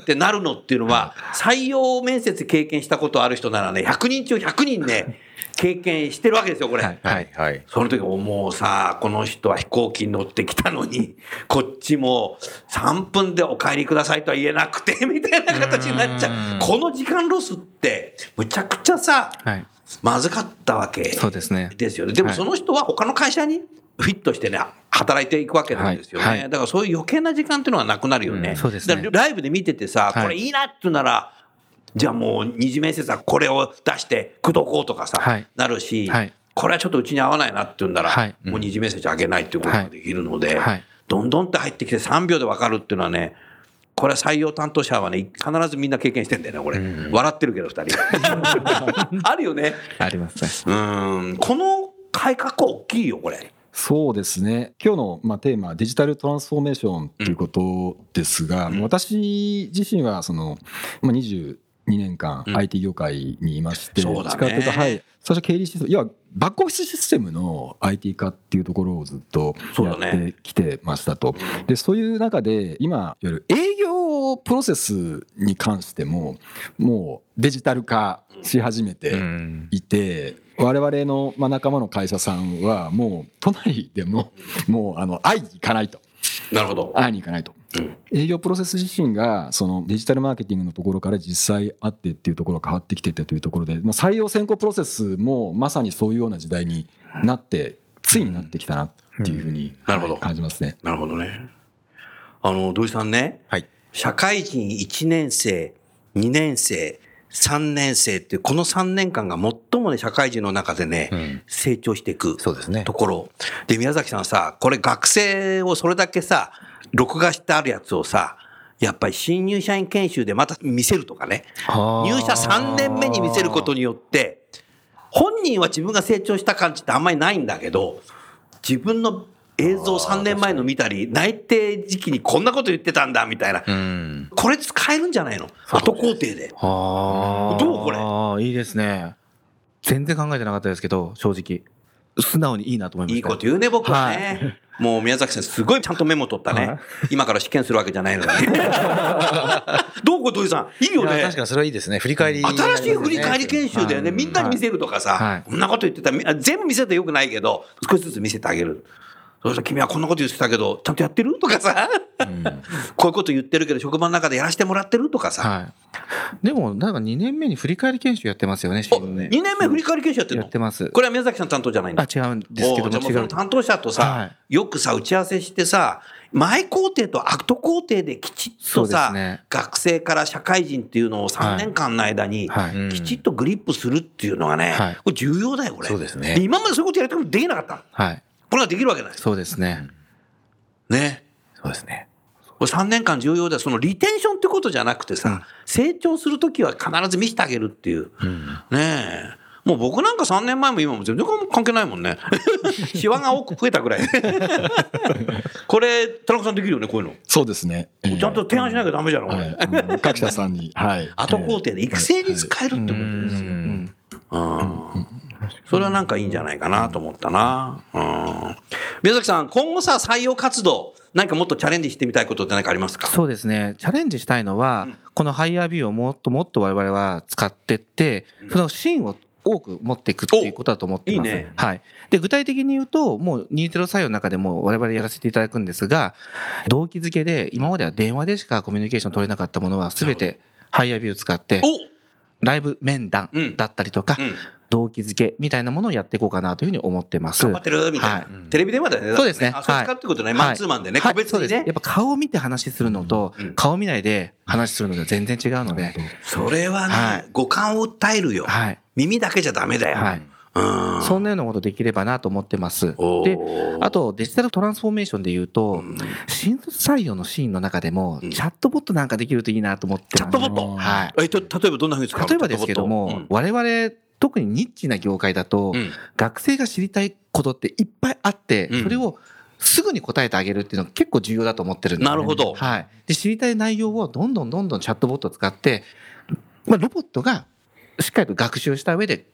ってなるのっていうのは、採用面接経験したことある人ならね、100人中100人ね、経験してるわけですよ、これ。はいはい。はい。その時ももうさ、この人は飛行機に乗ってきたのに、こっちも3分でお帰りくださいとは言えなくて、[laughs] みたいな形になっちゃう。この時間ロスって、むちゃくちゃさ、はい。まずかったわけそうですね。ですよね。でもはいその人は他の会社にフィットしてね、働いていくわけなんですよね。はいはいだからそういう余計な時間っていうのがなくなるよね。うんそうですねだからライブで見ててさ、はいこれいいなって言うなら、じゃあもう二次面接はこれを出して口説こうとかさ、はいなるし、はいこれはちょっとうちに合わないなって言うんなら、はいもう二次面接あげないっていうことができるので、はいどんどんって入ってきて3秒で分かるっていうのはね、これは採用担当者はね、必ずみんな経験してんだよね、これ。笑ってるけど、二人。[laughs] あるよね。ありますね。うん。この改革大きいよ、これ。そうですね。今日のまあテーマはデジタルトランスフォーメーションということですが、私自身はその、まあ、22年間うん。IT 業界にいまして、そうだね。どっちかというとはい。最初経理システムいわバックオフィスシステムの IT 化っていうところをずっとやってきてましたと。でそういう中で今いわゆる営業プロセスに関してももうデジタル化し始めて、うん。いて我々のまあ仲間の会社さんはもう都内でももうあの会いに行かないとなるほど。会いに行かないと、うん営業プロセス自身がそのデジタルマーケティングのところから実際あってっていうところが変わってきててというところで、まあ、採用選考プロセスもまさにそういうような時代になってついになってきたなっていうふうに感じますね。なるほどね。あの、土井さんね、はい。社会人1年生、2年生、3年生っていう、この3年間が最もね、社会人の中でね、うん成長していくそうですねところ。で、宮崎さんさ、これ学生をそれだけさ、録画してあるやつをさ、やっぱり新入社員研修でまた見せるとかね。入社3年目に見せることによって、本人は自分が成長した感じってあんまりないんだけど、自分の映像3年前の見たり、内定時期にこんなこと言ってたんだみたいな。うん。これ使えるんじゃないの？後工程で。ああ。どうこれ？ああ、いいですね。全然考えてなかったですけど、正直。素直にいいなと思いました。いいこと言うね、僕はね。もう宮崎さん、すごいちゃんとメモ取ったね。今から試験するわけじゃないのに。[laughs] どうこれ、土井さん？いいよね。確かにそれはいいですね。振り返り、新しい振り返り研修だよね。みんなに見せるとかはさい、こんなこと言ってたみ全部見せてよくないけど、少しずつ見せてあげる。そしたら君はこんなこと言ってたけど、ちゃんとやってる？とかさ、こういうこと言ってるけど、職場の中でやらせてもらってるとかさ。はい。でも、なんか2年目に振り返り研修やってますよね、ね2年目振り返り研修やってるの？やってます。これは宮崎さん担当じゃないんだ。あ、違うんですけどもも担当者とさ、はいよくさ、打ち合わせしてさ、前工程と後工程できちっとさ、ね学生から社会人っていうのを3年間の間に、きちっとグリップするっていうのがね、はいこれ重要だよ、これ。そうですね今までそういうことやりたくてできなかった。はい。これができるわけない。そうですね。ね。そうですね。これ3年間重要だよ。そのリテンションってことじゃなくてさ、成長するときは必ず見せてあげるっていう。ねえ。もう僕なんか3年前も今も全然関係ないもんね。[laughs] シワが多く増えたぐらい。[laughs] これ、田中さんできるよね、こういうの。そうですね。えーちゃんと提案しなきゃダメじゃん、これ。はいうん各社さんに、はい。[laughs] 後工程で育成に使えるってことですよ。うんそれはなんかいいんじゃないかなと思ったな。うん宮崎さん、今後さ、採用活動、何かもっとチャレンジしてみたいことって何かありますか？そうですね。チャレンジしたいのは、このハイヤービューをもっともっと我々は使ってって、そのシーンを多く持っていくっていうことだと思ってます。おいいねはい。で、具体的に言うと、もう20採用の中でも我々やらせていただくんですが、動機づけで、今までは電話でしかコミュニケーション取れなかったものは、すべてハイヤービューを使って、おライブ面談うんだったりとか、うん動機づけみたいなものをやっていこうかなというふうに思ってます。頑張ってるみたいな、はいテレビ電話だよね。そうですねあ、そう使うってことね。マンツーマンでね。はい個別にねそうですやっ。ぱ顔を見て話するのと、うん顔見ないで話するのでは全然違うので、それはね、はい五感を訴えるよ。はい。耳だけじゃダメだよ。はい。うん。そんなようなことできればなと思ってます。で、あとデジタルトランスフォーメーションで言うと、新卒採用のシーンの中でも、うんチャットボットなんかできるといいなと思ってますチャットボット？はい。えっと、例えばどんなふうに使うの？例えばですけども、我々、特にニッチな業界だと、学生が知りたいことっていっぱいあって、うんそれをすぐに答えてあげるっていうのが結構重要だと思ってるんです、ね。なるほどはい。で、知りたい内容をどんどんどんどんチャットボットを使って、まあ、ロボットがしっかりと学習した上で、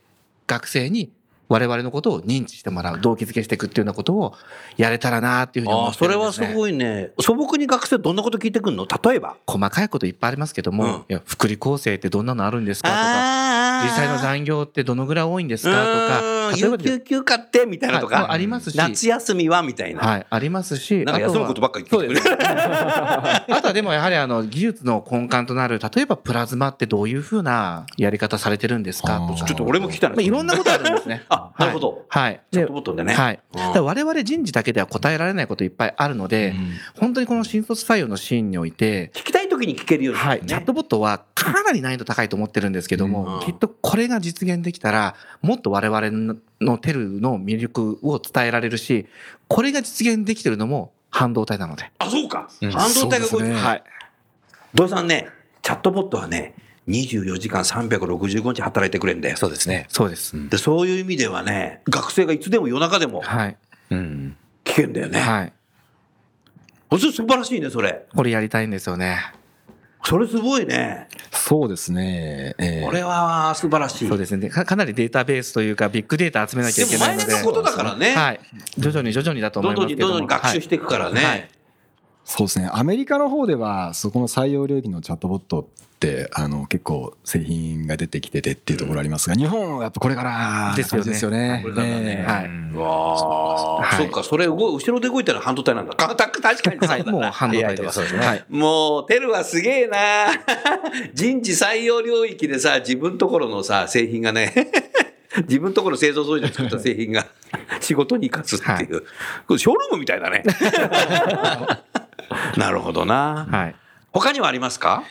学生に我々のことを認知してもらう、動機づけしていくっていうようなことをやれたらなっていうふうに思ってそれはす。ごいね。素朴に学生どんなこと聞いてくんの？例えば。細かいこといっぱいありますけども、うんいや、福利厚生ってどんなのあるんですかとか、実際の残業ってどのぐらい多いんですかとか、有給休暇ってみたいなとか。ありますし夏休みはみたいな。はい、ありますし、なんか休むことばっかり聞いてくれる。[laughs] あとはでもやはりあの技術の根幹となる、例えばプラズマってどういうふうなやり方されてるんですかとか。ちょっと俺も聞きたいなまあ、いろんなことあるんですね。[laughs] あなるほどはい。チャッでトボットでね。はい。うんだから我々人事だけでは答えられないこといっぱいあるので、本当にこの新卒採用のシーンにおいて、聞きたい時に聞けるようになはい。チャットボットはかなり難易度高いと思ってるんですけども、うんきっとこれが実現できたら、もっと我々のテルの魅力を伝えられるし、これが実現できてるのも半導体なので。あ、そうか。うん半導体がこうそうですねはい。土井さんね、チャットボットはね、24時間365日働いてくれんだよ。そうですね。そうです。で、そういう意味ではね、学生がいつでも夜中でもはい。うん。聞けんだよね。はい。素晴らしいね、それ。これやりたいんですよね。それすごいね。そうですね。えーこれは素晴らしい。そうですね。かかなりデータベースというか、ビッグデータ集めなきゃいけないので。でも前年のことだからねはい。徐々に徐々にだと思どんどんどんいますけども。どん学習していくからね。はいそうですね。アメリカの方では、そこの採用領域のチャットボットって、あの、結構製品が出てきててっていうところありますが、日本はやっぱこれからですよねですよね。これからだねええはい。うわあ、はいそっか、それ後ろで動いたら半導体なんだ。確かにそうだはい。もう半導体と。かそうですねはい。もう、テルはすげえな [laughs] 人事採用領域でさ、自分ところのさ、製品がね、[laughs] 自分ところ製造装置で作った製品が仕事に生かすっていう、これショールームみたいだね。[laughs] なるほどな。はい。他にはありますか？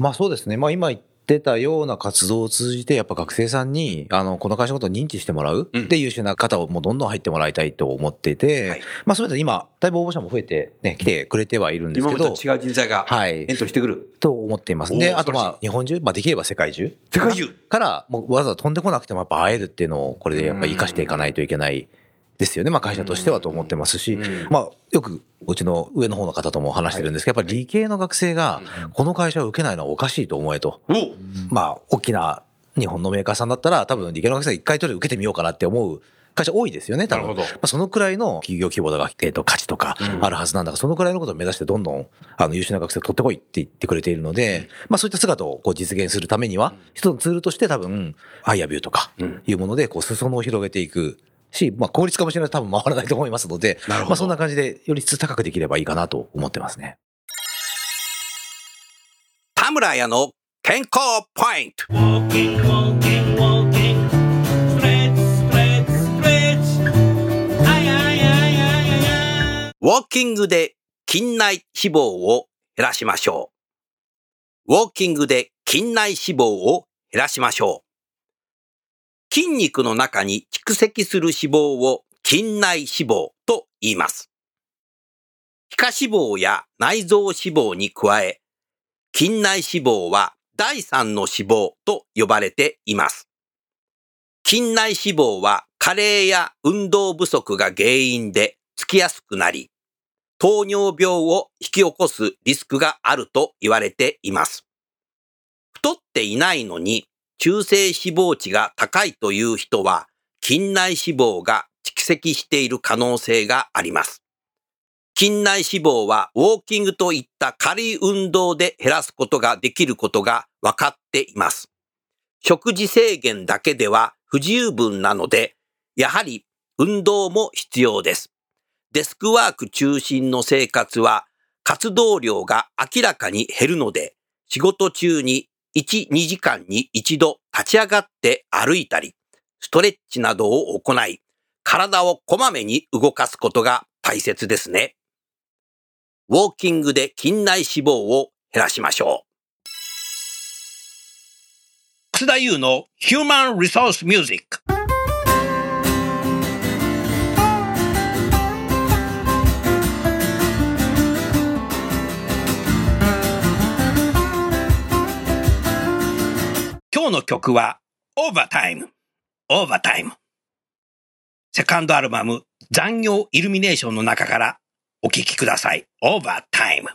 まあそうですね。まあ今言ってたような活動を通じて、やっぱ学生さんに、あの、この会社のことを認知してもらう。うんで、優秀な方をもうどんどん入ってもらいたいと思っていて、はいまあそれで今、だいぶ応募者も増えて、ね、来てくれてはいるんです今けど、違う人材がはいエントリーしてくる。と思っています。で、あとまあ、日本中、まあできれば世界中。世界中から、もうわざわざ飛んでこなくてもやっぱ会えるっていうのを、これでやっぱ活かしていかないといけないですよね、まあ会社としてはと思ってますし、まあよくうちの上の方の方とも話してるんですけど、やっぱり理系の学生がこの会社を受けないのはおかしいと思えと。まあ大きな日本のメーカーさんだったら多分理系の学生が一回とりあえず受けてみようかなって思う会社多いですよね、多分。なるほど。まあ、そのくらいの企業規模だが、えっ、と、価値とかあるはずなんだが、そのくらいのことを目指してどんどん、あの、優秀な学生を取ってこいって言ってくれているので、まあそういった姿をこう実現するためには、一つのツールとして多分、アイアビューとかいうもので、こう、裾野を広げていく。し、まあ効率かもしれない多分回らないと思いますので、なるほどまあそんな感じでより質高くできればいいかなと思ってますね。田村屋の健康ポイント.ウォーキングで筋内脂肪を減らしましょう。ウォーキングで筋内脂肪を減らしましょう。筋肉の中に蓄積する脂肪を筋内脂肪と言います。皮下脂肪や内臓脂肪に加え、筋内脂肪は第三の脂肪と呼ばれています。筋内脂肪は加齢や運動不足が原因でつきやすくなり、糖尿病を引き起こすリスクがあると言われています。太っていないのに中性脂肪値が高いという人は筋内脂肪が蓄積している可能性があります。筋内脂肪はウォーキングといった軽い運動で減らすことができることが分かっています。食事制限だけでは不十分なので、やはり運動も必要です。デスクワーク中心の生活は活動量が明らかに減るので、仕事中に1、2時間に一度立ち上がって歩いたり、ストレッチなどを行い、体をこまめに動かすことが大切ですね。ウォーキングで筋内脂肪を減らしましょう。楠田優の Human Resource Music。日の曲はオーバータイム、オ。ーバータイム。セカンドアルバム残業イルミネーションの中からお聴きください。オーバータイム。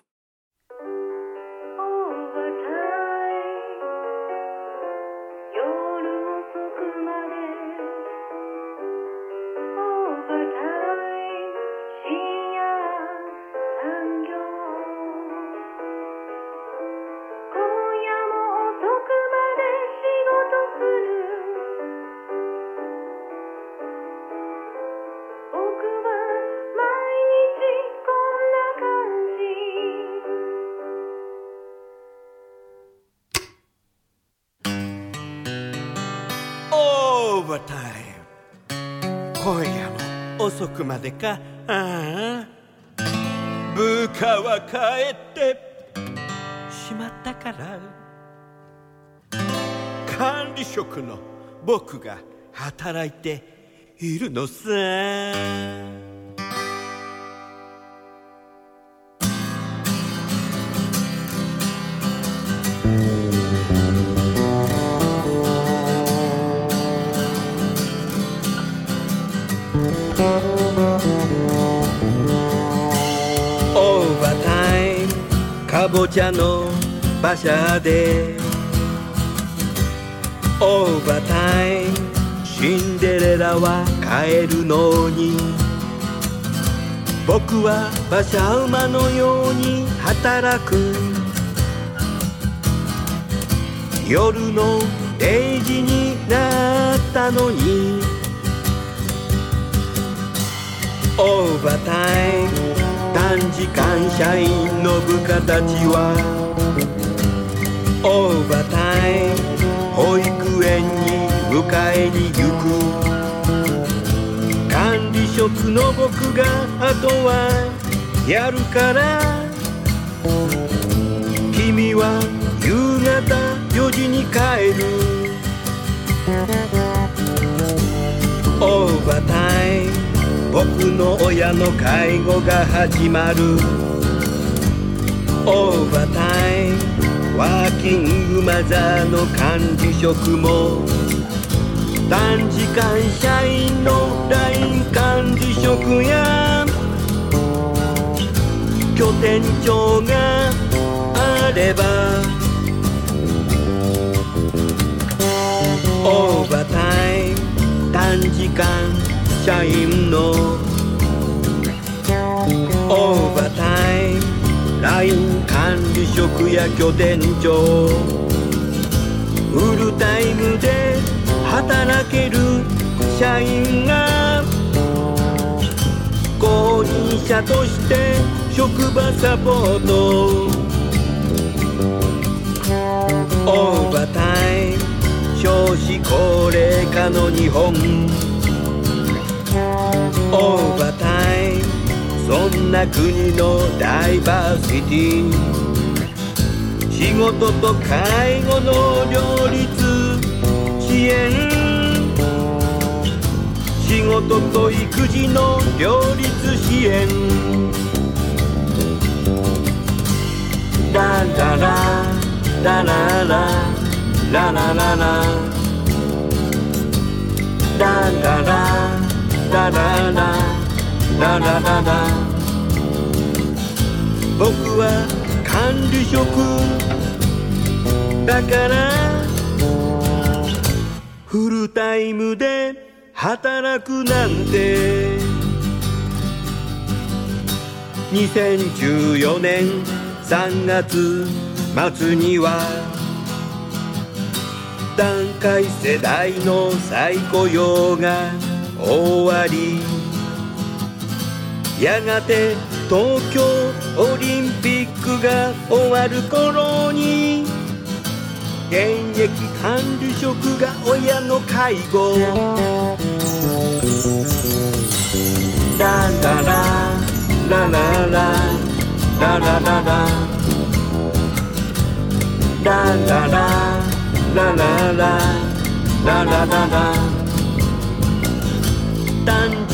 でか。ああ。部下は帰って。しまったから。管理職の僕が働いているのさ。ムかぼちゃの馬車でオーバータイムシンデレラは帰るのに。僕は馬車馬のように働く。夜の0時になったのに。オーバータイム。短時間社員の部下たちはオーバータイム保育園に迎えに行く。管理職の僕があとはやるから君は夕方4時に帰る。オーバータイム僕の親の介護が始まる。オーバータイムワーキングマザーの管理職も。短時間社員の LINE 管理職や拠点長があれば。社員のオーバータイム LINE 管理職や拠点長。フルタイムで働ける社員が購入者として職場サポート。オーバータイム少子高齢化の日本。オーバータイムそんな国のダイバーシティ。仕事と介護の両立。支援。仕事と育児の両立支援。ラララ。ラララ。ララララ。ララララ。ラララララララ僕は管理職。だからフルタイムで働くなんて。2014年3月末には段階世代の再雇用が終わり。やがて東京オリンピックが終わる頃に現役管理職が親の介護。ララララララララララララ。ララララララララ。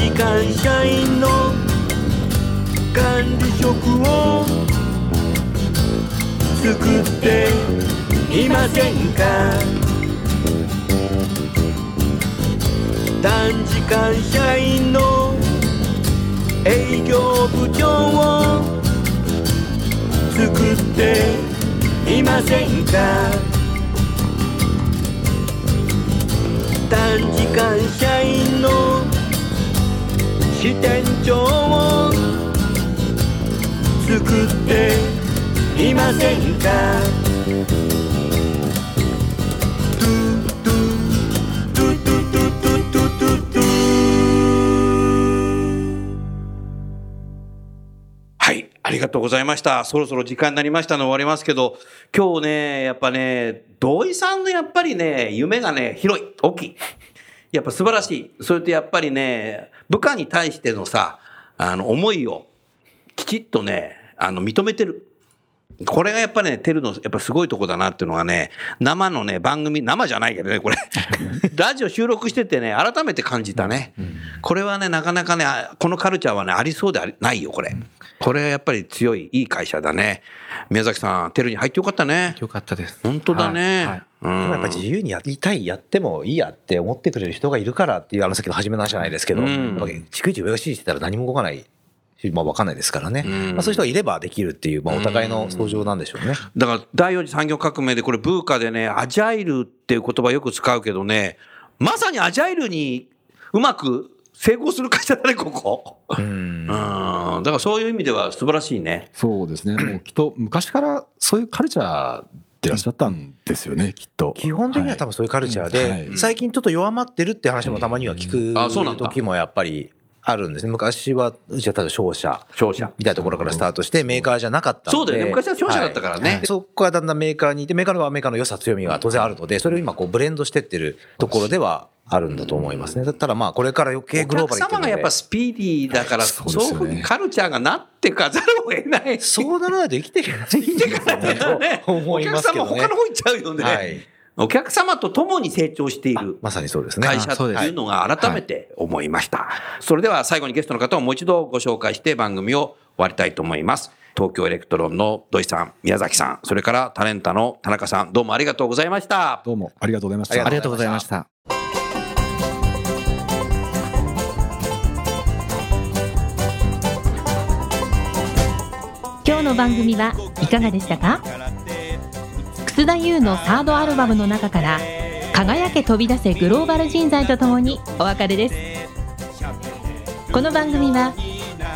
ラ短時間社員の管理職を作っていませんか？短時間社員の営業部長を作っていませんか？短時間社員の支店長を作っていませんか？トゥトゥトゥトゥトゥトゥトゥトゥはい、ありがとうございました。そろそろ時間になりましたので終わりますけど、今日ね、やっぱね、土井さんのやっぱりね、夢がね、広い、大きい。やっぱ素晴らしい。それとやっぱりね、部下に対してのさ、あの、思いをきちっとね、あの、認めてる。これがやっぱね、テルのやっぱすごいとこだなっていうのがね、生のね、番組、生じゃないけどね、これ。[laughs] ラジオ収録しててね、改めて感じたね。これはね、なかなかね、あこのカルチャーはね、ありそうでありないよ、これ。これはやっぱり強い、いい会社だね。宮崎さん、テルに入ってよかったね。よかったです。本当だね。はいはいうんでもやっぱ自由にやりたい、やってもいいやって思ってくれる人がいるからっていう、あのさっきの初めの話じゃないですけど、うん逐一上が指示してたら何も動かないし、まあ分かんないですからね。うんまあそういう人がいればできるっていう、まあお互いの相乗なんでしょうね。だから第四次産業革命でこれブーカでね、アジャイルっていう言葉よく使うけどね、まさにアジャイルにうまく成功する会社だね、ここ。うんうん。だからそういう意味では素晴らしいね。そうですね。もうきっと昔からそういうカルチャーでいらっしゃったんですよね、きっと。基本的には多分そういうカルチャーはいで、最近ちょっと弱まってるって話もたまには聞あそうなんだく時もやっぱりあるんですね。昔は、うちはただ商社。商社。みたいなところからスタートしてメーカーじゃなかった。そうだよね昔は商社だったからねはいそこからだんだんメーカーにいて、メーカーのはメーカーの良さ強みが当然あるので、それを今こうブレンドしてってるところではあるんだと思いますね。だったらまあこれから余計おグロー客バルに行ってるので様がやっぱスピーディーだから、そそういうふうにカルチャーがなってかざるを得ない。そうならないと生きていけないんじゃないかと思いますけどね。お客様他の方行っちゃうよね。はいお客様と共に成長している。まさにそうですね。会社というのが改めて思いました。それでは最後にゲストの方をもう一度ご紹介して番組を終わりたいと思います。東京エレクトロンの土井さん、宮崎さん、それからタレンタの田中さん、どうもありがとうございました。どうもありがとうございました。ありがとうございました。今日の番組はいかがでしたか？田優のサードアルバムの中から「輝け飛び出せグローバル人材」とともにお別れです。この番組は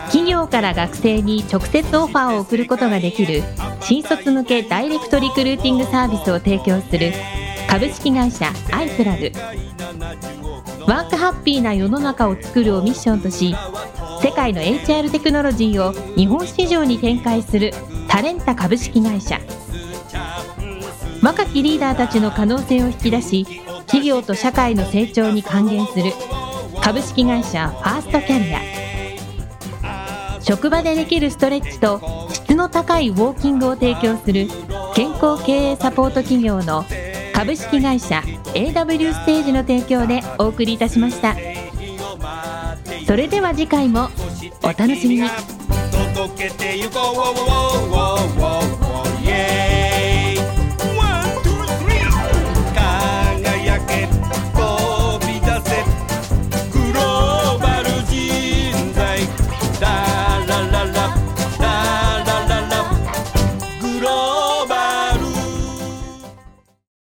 企業から学生に直接オファーを送ることができる新卒向けダイレクトリクルーティングサービスを提供する株式会社アイプラグワークハッピーな世の中を作るをミッションとし世界の HR テクノロジーを日本市場に展開するタレンタ株式会社。若きリーダーたちの可能性を引き出し企業と社会の成長に還元する。株式会社ファーストキャリア。職場でできるストレッチと質の高いウォーキングを提供する健康経営サポート企業の株式会社 AW ステージの提供でお送りいたしました。それでは次回もお楽しみに。届けてゆこう